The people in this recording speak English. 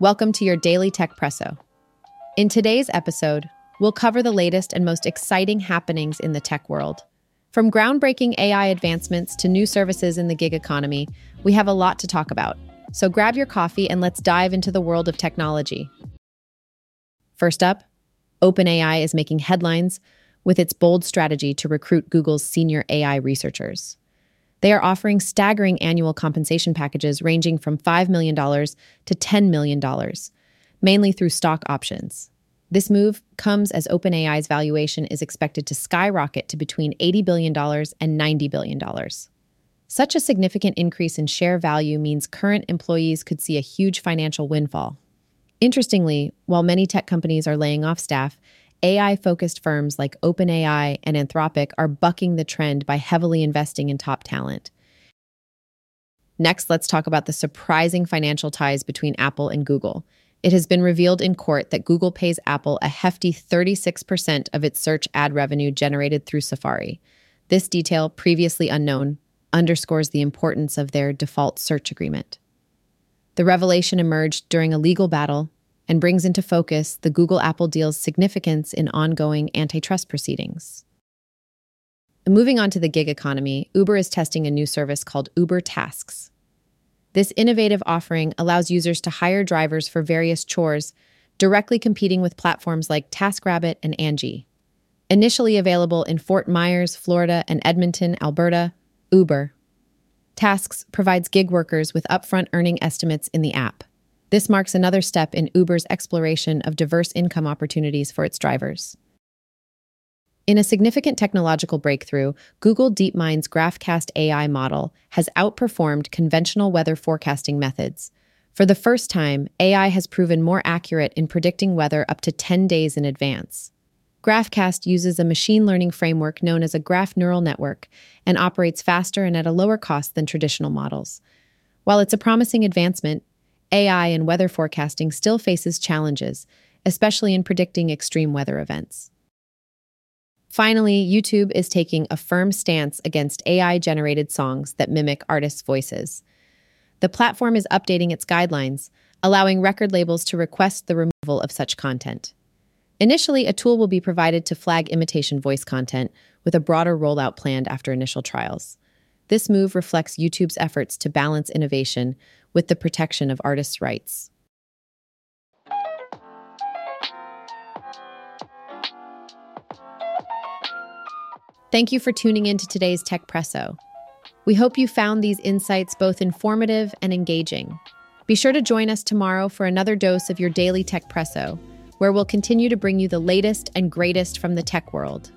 Welcome to your daily Techpresso. In today's episode, we'll cover the latest and most exciting happenings in the tech world. From groundbreaking AI advancements to new services in the gig economy, we have a lot to talk about. So grab your coffee and let's dive into the world of technology. First up, OpenAI is making headlines with its bold strategy to recruit Google's senior AI researchers. They are offering staggering annual compensation packages ranging from $5 million to $10 million, mainly through stock options. This move comes as OpenAI's valuation is expected to skyrocket to between $80 billion and $90 billion. Such a significant increase in share value means current employees could see a huge financial windfall. Interestingly, while many tech companies are laying off staff, AI focused firms like OpenAI and Anthropic are bucking the trend by heavily investing in top talent. Next, let's talk about the surprising financial ties between Apple and Google. It has been revealed in court that Google pays Apple a hefty 36% of its search ad revenue generated through Safari. This detail, previously unknown, underscores the importance of their default search agreement. The revelation emerged during a legal battle and brings into focus the Google Apple deal's significance in ongoing antitrust proceedings. Moving on to the gig economy, Uber is testing a new service called Uber Tasks. This innovative offering allows users to hire drivers for various chores, directly competing with platforms like TaskRabbit and Angie. Initially available in Fort Myers, Florida, and Edmonton, Alberta, Uber Tasks provides gig workers with upfront earning estimates in the app. This marks another step in Uber's exploration of diverse income opportunities for its drivers. In a significant technological breakthrough, Google DeepMind's GraphCast AI model has outperformed conventional weather forecasting methods. For the first time, AI has proven more accurate in predicting weather up to 10 days in advance. GraphCast uses a machine learning framework known as a graph neural network and operates faster and at a lower cost than traditional models. While it's a promising advancement, AI and weather forecasting still faces challenges, especially in predicting extreme weather events. Finally, YouTube is taking a firm stance against AI generated songs that mimic artists' voices. The platform is updating its guidelines, allowing record labels to request the removal of such content. Initially, a tool will be provided to flag imitation voice content, with a broader rollout planned after initial trials. This move reflects YouTube's efforts to balance innovation with the protection of artists' rights. Thank you for tuning in to today's Techpresso. We hope you found these insights both informative and engaging. Be sure to join us tomorrow for another dose of your daily Techpresso, where we'll continue to bring you the latest and greatest from the tech world.